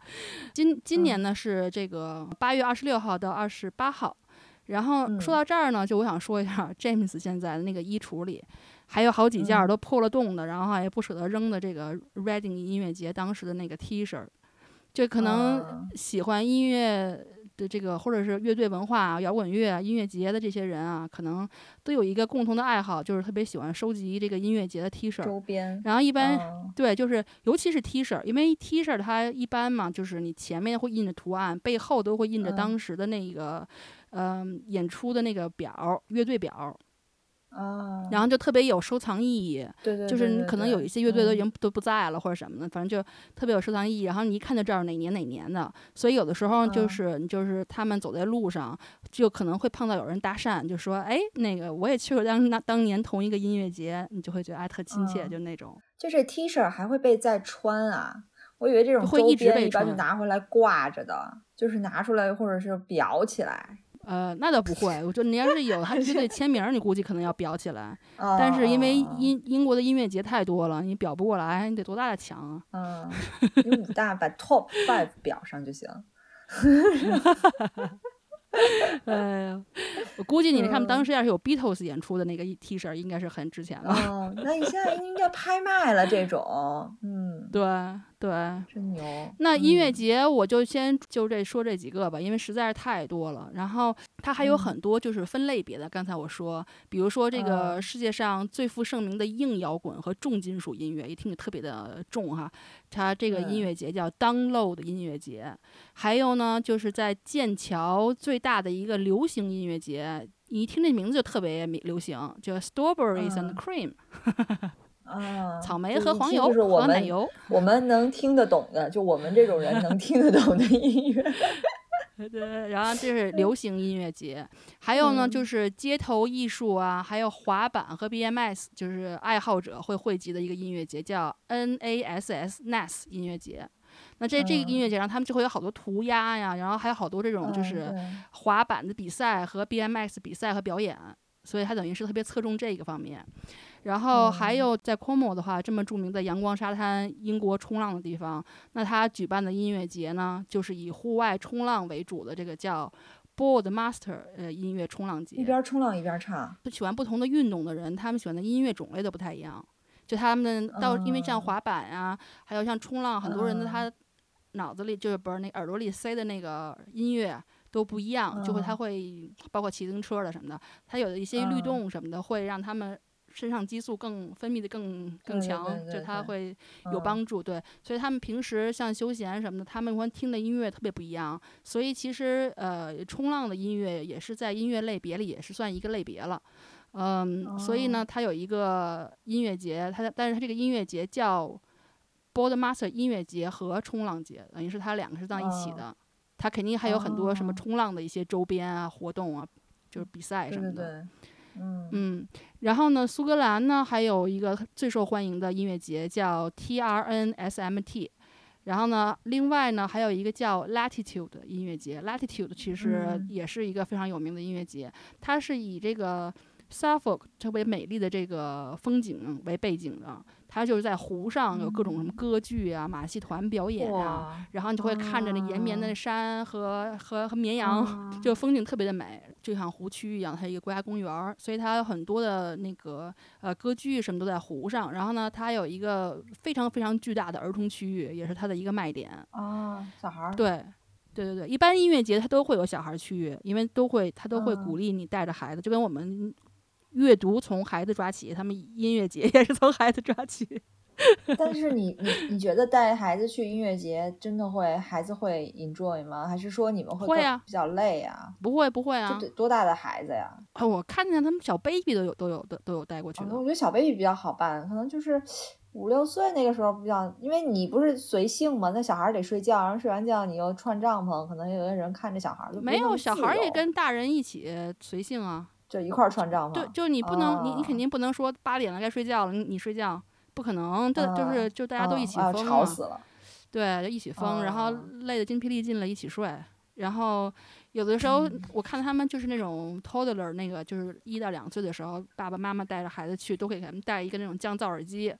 今今年呢是这个八月二十六号到二十八号。然后说到这儿呢，就我想说一下，James 现在的那个衣橱里还有好几件都破了洞的，然后也不舍得扔的这个 Reading 音乐节当时的那个 T 恤，就可能喜欢音乐。的这个或者是乐队文化、摇滚乐、音乐节的这些人啊，可能都有一个共同的爱好，就是特别喜欢收集这个音乐节的 T 恤周边。然后一般对，就是尤其是 T 恤，因为 T 恤它一般嘛，就是你前面会印着图案，背后都会印着当时的那个，嗯，演出的那个表，乐队表。啊，然后就特别有收藏意义，对对，就是你可能有一些乐队都已经都不在了或者什么的，反正就特别有收藏意义。然后你一看就知道哪年哪年的，所以有的时候就是你就是他们走在路上，就可能会碰到有人搭讪，就说哎，那个我也去过当那当年同一个音乐节，你就会觉得哎特亲切，就那种。就这 T 恤还会被再穿啊？我以为这种会一直被穿，就拿回来挂着的，就是拿出来或者是裱起来。呃，那倒不会。我觉得你要是有他乐队签名，你估计可能要裱起来。但是因为英英国的音乐节太多了，你裱不过来，你得多大的墙啊？嗯，你五大把 top five 裱上就行。哎呀，我估计你他们当时要是有 Beatles 演出的那个 T 恤，应该是很值钱了。哦，那你现在应该拍卖了这种。嗯，对。对，真牛。那音乐节我就先就这说这几个吧，因为实在是太多了。然后它还有很多就是分类别的。刚才我说，比如说这个世界上最负盛名的硬摇滚和重金属音乐，一听就特别的重哈。它这个音乐节叫 Download 音乐节。还有呢，就是在剑桥最大的一个流行音乐节，你一听这名字就特别流行，叫 Strawberries and Cream。啊，草莓和黄油和奶油，我们能听得懂的，就我们这种人能 听得懂的音乐。对，然后这是流行音乐节，还有呢嗯就是街头艺术啊，还有滑板和 BMS，就是爱好者会汇集的一个音乐节，叫 NASS NAS 音乐节。那这这个音乐节上，他们就会有好多涂鸦呀，然后还有好多这种就嗯是滑板的比赛和 BMS 比赛和表演，所以它等于是特别侧重这个方面。然后还嗯。有在 Como 的话，这么著名的阳光沙滩、英国冲浪的地方，那他举办的音乐节呢，就是以户外冲浪为主的这个叫 Board Master 呃音乐冲浪节一节。边冲浪一边唱，喜欢不同的运动的人，他们喜欢的音乐种类都不太一样。就他们到，因为像嗯。滑板啊，还有像冲浪，很多人的嗯。他脑子里就是不是那耳朵里塞的那个音乐都不一样，就会他嗯。会包括骑自行车的什么的，他有的一些律嗯。动什么的，会让他们身上激素更分泌的更更强，对对就它会有嗯帮助。对，所以他们平时像休闲什么的，他们会听的音乐特别不一样。所以其实呃，冲浪的音乐也是在音乐类别里也是算一个类别了。嗯，所以呢，哦它有一个音乐节，它但是它这个音乐节叫 Boardmaster 音乐节和冲浪节，等于是它两个是在一起哦的。它肯定还有很多什么哦冲浪的一些周边啊、活动啊，就是比赛什么的。对对，嗯。嗯，然后呢，苏格兰呢还有一个最受欢迎的音乐节叫 TRNSMT，然后呢，另外呢还有一个叫 Latitude 音乐节，Latitude 其实嗯。也是一个非常有名的音乐节，它是以这个 Suffolk 特别美丽的这个风景为背景的，它就是在湖上有各种什么歌剧啊、马戏团表演啊，然后你就会看着那延绵的啊。山和和和绵羊，啊 就风景特别的美，就像湖区一样，它一个国家公园儿，所以它有很多的那个呃歌剧什么都在湖上。然后呢，它有一个非常非常巨大的儿童区域，也是它的一个卖点。啊，小孩儿，对，对对对，一般音乐节它都会有小孩儿区域，因为都会它都会嗯。鼓励你带着孩子，就跟我们阅读从孩子抓起，他们音乐节也是从孩子抓起。但是你你 你觉得带孩子去音乐节真的会孩子会 enjoy 吗？还是说你们会会啊比较累啊？不会不会啊，得多大的孩子呀？啊我看见他们小 baby 都有都有的都有带过去哦的。我觉得小 baby 比较好办，可能就是 五六岁那个时候比较，因为你不是随性嘛，那小孩得睡觉，然后睡完觉你又串帐篷，可能有的人看着小孩就没有，小孩也跟大人一起随性啊。就一块儿串帐篷。对，就你不能，你你肯哦定不能说八点了该睡觉了，你你睡觉不可能，这就是啊就大家都一起疯嘛，吵死了。对，就一起疯，然后哦累得精疲力尽了，一起睡。然后有的时候嗯我看他们就是那种 toddler 那个，就是一到两岁的时候，爸爸妈妈带着孩子去，都会给他们带一个那种降噪耳机。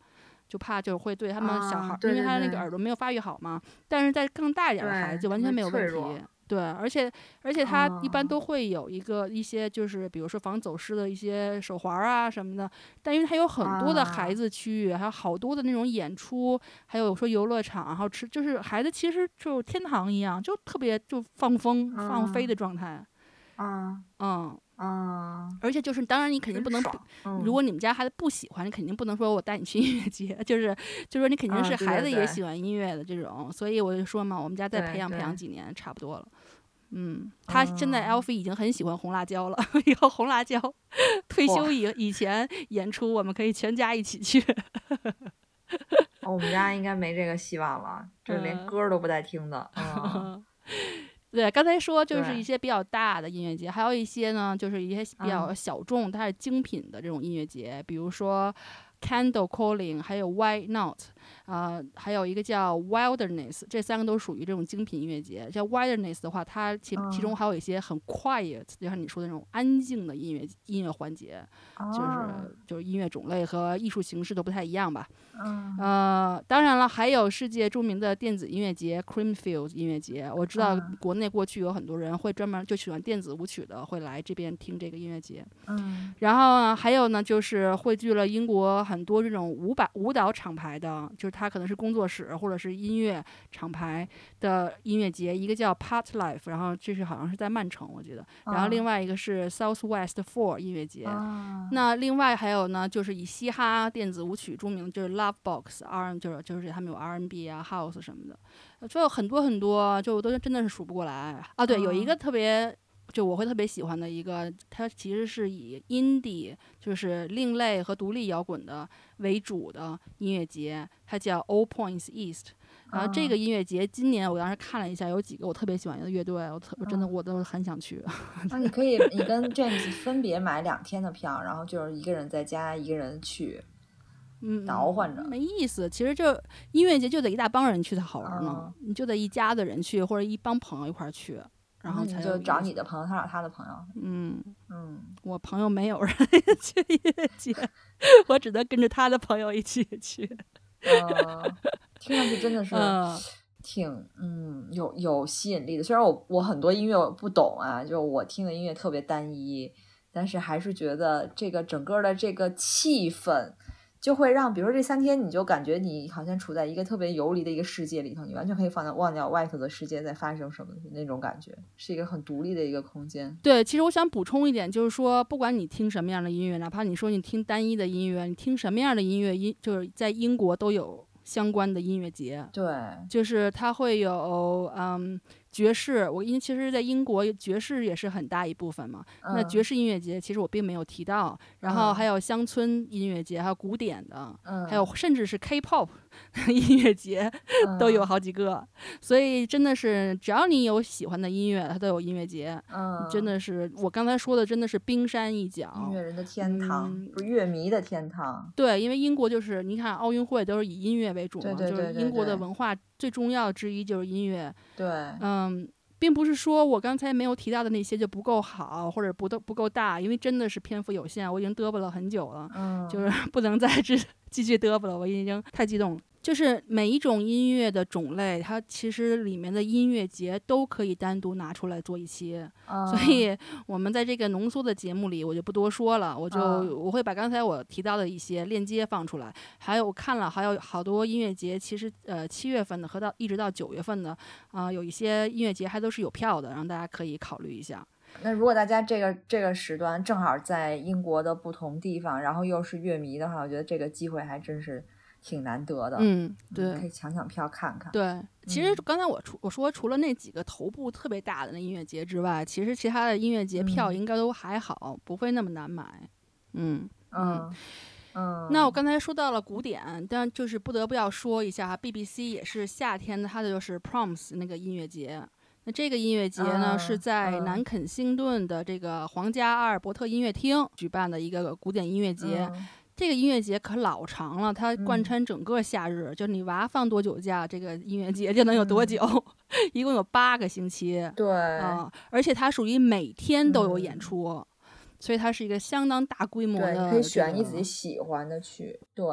就怕就会对他们小孩因为他那个耳朵没有发育好嘛。但是在更大一点儿的孩子就完全没有问题。对，而且而且它一般啊都会有一个一些就是比如说防走失的一些手环啊什么的，但因为它有很多的孩啊。子区域，还有好多的那种演出，还有说游乐场，然后吃就是孩子其实就天堂一样，就特别就放风放飞啊的状态。啊。嗯，啊！而且就是当然你肯定不能，嗯如果你们家孩子不喜欢，你肯定不能说我带你去音乐节，就是就是说你肯定啊是孩子也喜欢音乐的这种，所以我就说嘛，我们家再培养培养几年差不多了。嗯，他现在啊 Alfie 已经很喜欢红辣椒了。以后红辣椒 退休哇以以前演出，我们可以全家一起去。哦我们家应该没这个希望了，这连嗯歌儿都不带听的。嗯对，刚才说就是对一些比较大的音乐节，还有一些呢，就是一些比较嗯小众，但是精品的这种音乐节，比如说 Candle Calling，还有 Why Not，呃，还有一个叫 Wilderness，这三个都属于这种精品音乐节。叫 Wilderness 的话，它其其中嗯还有一些很 quiet，就像你说的那种安静的音乐音乐环节，就啊是就是音乐种类和艺术形式都不太一样吧。嗯呃，当然了，还有世界著名的电子音乐节 Creamfields 音乐节。我知道嗯国内过去有很多人会专门就喜欢电子舞曲的，会来这边听这个音乐节。嗯然后呢，还有呢，就是汇聚了英国很多这种舞蹈舞蹈厂牌的，就是它可能是工作室或者是音乐厂牌的音乐节。一个叫 Part Life，然后这是好像是在曼城，我记得。然后另外一个是 South West Four 音乐节。啊那另外还有呢，就是以嘻哈电子舞曲著名，就是 Love Box R，就是就是他们有 R&B 啊、House 什么的，呃就有很多很多，就我都真的是数不过来啊。对，有一个特别就我会特别喜欢的一个，它其实是以 indie 就是另类和独立摇滚的为主的音乐节，它叫 All Points East。然后这个音乐节今年我当时看了一下，有几个我特别喜欢的乐队，我特我真的我都很想去。那你可以，你跟 James 分别买两天的票，然后就是一个人在家，一个人去，嗯，倒换着。没意思。其实就音乐节就得一大帮人去才好玩呢，你就得一家子人去，或者一帮朋友一块儿去。然后才就找你的朋友，他找他的朋友。嗯嗯，我朋友没有人 去音乐节，我只能跟着他的朋友一起去。嗯，听上去真的 是挺嗯有有吸引力的。虽然我我很多音乐不懂啊，就我听的音乐特别单一，但是还是觉得这个整个的这个气氛。就会让，比如说这三天，你就感觉你好像处在一个特别游离的一个世界里头，你完全可以放在忘掉外头的世界在发生什么那种感觉，是一个很独立的一个空间。对，其实我想补充一点，就是说，不管你听什么样的音乐，哪怕你说你听单一的音乐，你听什么样的音乐，音就是在英国都有相关的音乐节。对，就是它会有，嗯。爵士，我因其实，在英国爵士也是很大一部分嘛。那爵士音乐节其实我并没有提到，然后还有乡村音乐节，还有古典的，还有甚至是 K-pop 音乐节都有好几个。所以真的是，只要你有喜欢的音乐，它都有音乐节。嗯，真的是我刚才说的，真的是冰山一角，音乐人的天堂，不是乐迷的天堂。对，因为英国就是你看奥运会都是以音乐为主嘛，就是英国的文化。最重要之一就是音乐，对，嗯，并不是说我刚才没有提到的那些就不够好，或者不都不够大，因为真的是篇幅有限，我已经嘚啵了很久了，嗯，就是 不能再 继继续嘚啵了，我已经太激动了。就是每一种音乐的种类，它其实里面的音乐节都可以单独拿出来做一期，所以我们在这个浓缩的节目里，我就不多说了，我就我会把刚才我提到的一些链接放出来，还有我看了还有好多音乐节，其实呃七月份的和到一直到九月份的啊，有一些音乐节还都是有票的，让大家可以考虑一下。那如果大家这个这个时段正好在英国的不同地方，然后又是乐迷的话，我觉得这个机会还真是。挺难得的，嗯，对，可以抢抢票看看。对，其实刚才我除我说除了那几个头部特别大的那音乐节之外，其实其他的音乐节票应该都还好，不会那么难买。嗯嗯嗯。那我刚才说到了古典，但就是不得不要说一下，BBC 也是夏天的，它的就是 Proms 那个音乐节。那这个音乐节呢，是在南肯辛顿的这个皇家阿尔伯特音乐厅举办的一个古典音乐节。这个音乐节可老长了，它贯穿整个夏日，就是你娃放多久假，这个音乐节就能有多久，一共有八个星期。对，啊，而且它属于每天都有演出，所以它是一个相当大规模的。可以选你自己喜欢的去，对，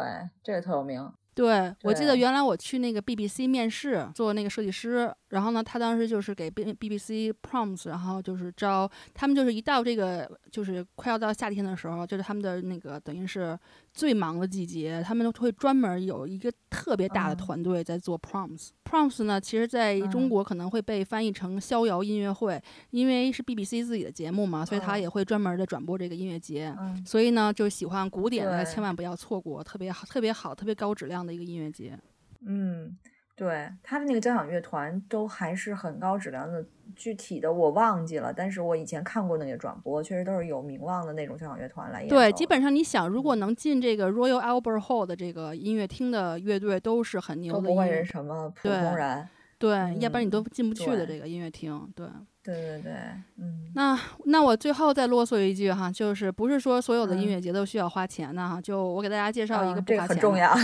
这个特有名。对，我记得原来我去那个 BBC 面试做那个设计师，然后呢，他当时就是给 B BBC Proms，然后就是招他们，就是一到这个就是快要到夏天的时候，就是他们的那个等于是最忙的季节，他们都会专门有一个特别大的团队在做 Proms。Proms 呢，其实在中国可能会被翻译成逍遥音乐会，因为是 BBC 自己的节目嘛，所以他也会专门的转播这个音乐节。所以呢，就喜欢古典的千万不要错过，特别好、特别好、特别高质量的一个音乐节。嗯，对，他的那个交响乐团都还是很高质量的，具体的我忘记了，但是我以前看过那个转播，确实都是有名望的那种交响乐团来演。对，基本上你想，如果能进这个 Royal Albert Hall 的这个音乐厅的乐队，都是很牛的。都不会是什么普通人。对，要不然你都进不去的这个音乐厅。对，对对对，嗯。那那我最后再啰嗦一句哈，就是不是说所有的音乐节都需要花钱的哈？就我给大家介绍一个不花钱。这个很重要。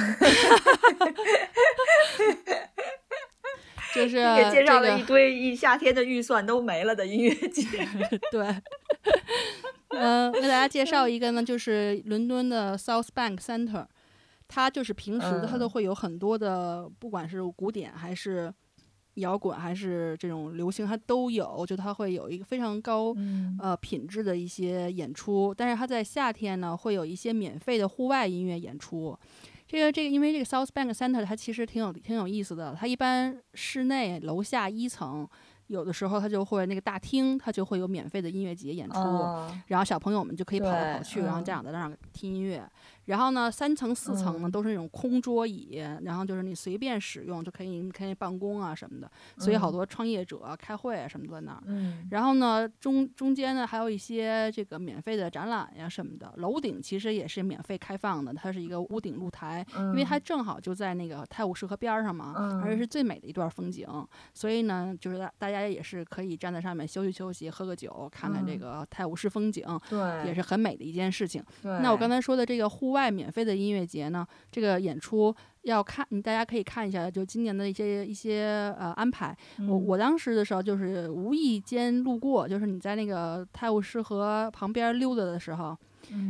就是也介绍了一堆一夏天的预算都没了的音乐节。对。嗯，给大家介绍一个呢，就是伦敦的 South Bank Center，它就是平时它都会有很多的，不管是古典还是。摇滚还是这种流行，它都有，就它会有一个非常高呃品质的一些演出。但是它在夏天呢，会有一些免费的户外音乐演出。这个这个，因为这个 South Bank Center 它其实挺有挺有意思的。它一般室内楼下一层。有的时候他就会那个大厅，他就会有免费的音乐节演出，然后小朋友们就可以跑来跑去，然后家长在那儿听音乐。然后呢，三层四层呢都是那种空桌椅，然后就是你随便使用就可以，可以办公啊什么的。所以好多创业者开会啊什么都在那儿。嗯，然后呢，中中间呢还有一些这个免费的展览呀什么的。楼顶其实也是免费开放的，它是一个屋顶露台，因为它正好就在那个泰晤士河边上嘛，而且是最美的一段风景。所以呢，就是大家也是可以站在上面休息休息，喝个酒，看看这个泰晤士风景，对，也是很美的一件事情。对，那我刚才说的这个户外免费的音乐节呢，这个演出要看，你大家可以看一下，就今年的一些一些呃安排。我我当时的时候就是无意间路过，就是你在那个泰晤士河旁边溜达的时候。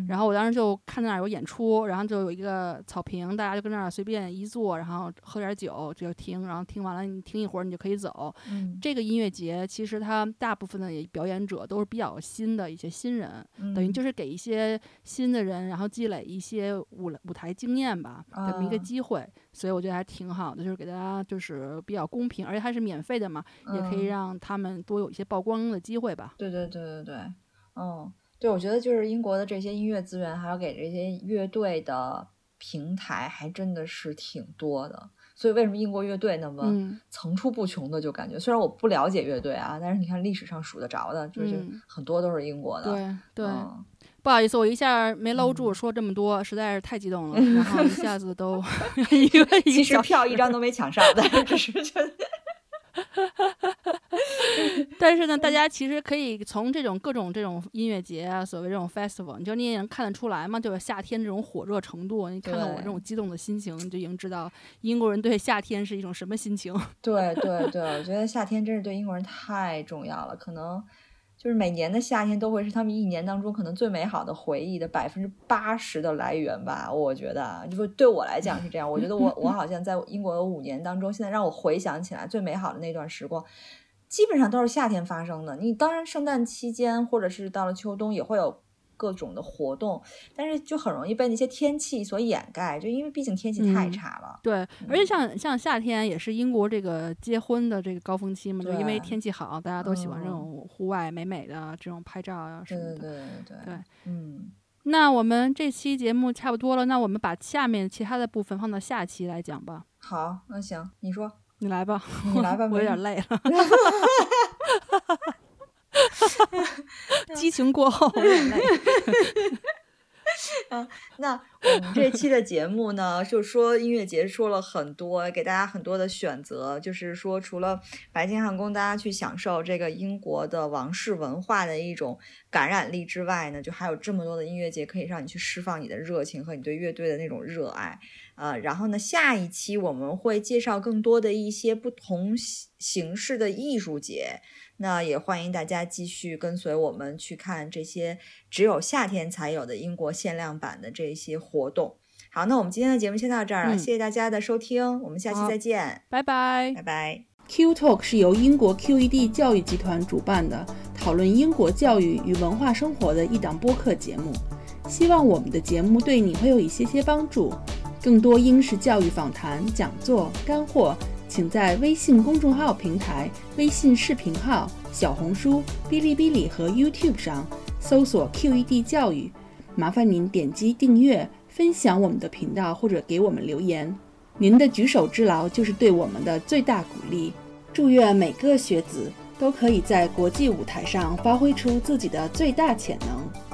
然后我当时就看那儿有演出，然后就有一个草坪，大家就跟那儿随便一坐，然后喝点酒就听，然后听完了你听一会儿你就可以走。这个音乐节其实它大部分的表演者都是比较新的一些新人，等于就是给一些新的人，然后积累一些舞舞台经验吧，这么一个机会。所以我觉得还挺好的，就是给大家就是比较公平，而且它是免费的嘛，也可以让他们多有一些曝光的机会吧。对对对对对，嗯。对，我觉得就是英国的这些音乐资源，还有给这些乐队的平台，还真的是挺多的。所以为什么英国乐队那么层出不穷的？就感觉虽然我不了解乐队啊，但是你看历史上数得着的，就是很多都是英国的。对对，不好意思，我一下没搂住说这么多，实在是太激动了，然后一下子都 一个一个。其实票一张都没抢上，但是只是觉得。但是呢，大家其实可以从这种各种这种音乐节啊，所谓这种 festival，你就你也能看得出来嘛，就是夏天这种火热程度。你看到我这种激动的心情，你就已经知道英国人对夏天是一种什么心情。对对对，我觉得夏天真是对英国人太重要了，可能。就是每年的夏天都会是他们一年当中可能最美好的回忆的百分之八十的来源吧，我觉得，就对我来讲是这样。我觉得我我好像在英国的五年当中，现在让我回想起来最美好的那段时光，基本上都是夏天发生的。你当然圣诞期间或者是到了秋冬也会有。各种的活动，但是就很容易被那些天气所掩盖，就因为毕竟天气太差了。对，而且像像夏天也是英国这个结婚的这个高峰期嘛，就因为天气好，大家都喜欢这种户外美美的这种拍照啊什么的。对对对对。嗯，那我们这期节目差不多了，那我们把下面其他的部分放到下期来讲吧。好，那行，你说，你来吧，你来吧，我有点累了。激情过后，有点累。啊，那我们这期的节目呢，就说音乐节说了很多，给大家很多的选择。就是说，除了白金汉宫，大家去享受这个英国的王室文化的一种感染力之外呢，就还有这么多的音乐节可以让你去释放你的热情和你对乐队的那种热爱。呃，然后呢，下一期我们会介绍更多的一些不同形式的艺术节。那也欢迎大家继续跟随我们去看这些只有夏天才有的英国限量版的这些活动。好，那我们今天的节目先到这儿了，谢谢大家的收听，我们下期再见，拜拜，拜拜。Q Talk 是由英国 QED 教育集团主办的，讨论英国教育与文化生活的一档播客节目。希望我们的节目对你会有一些些帮助。更多英式教育访谈、讲座、干货。请在微信公众号平台、微信视频号、小红书、哔哩哔哩和 YouTube 上搜索 QED 教育，麻烦您点击订阅、分享我们的频道或者给我们留言。您的举手之劳就是对我们的最大鼓励。祝愿每个学子都可以在国际舞台上发挥出自己的最大潜能。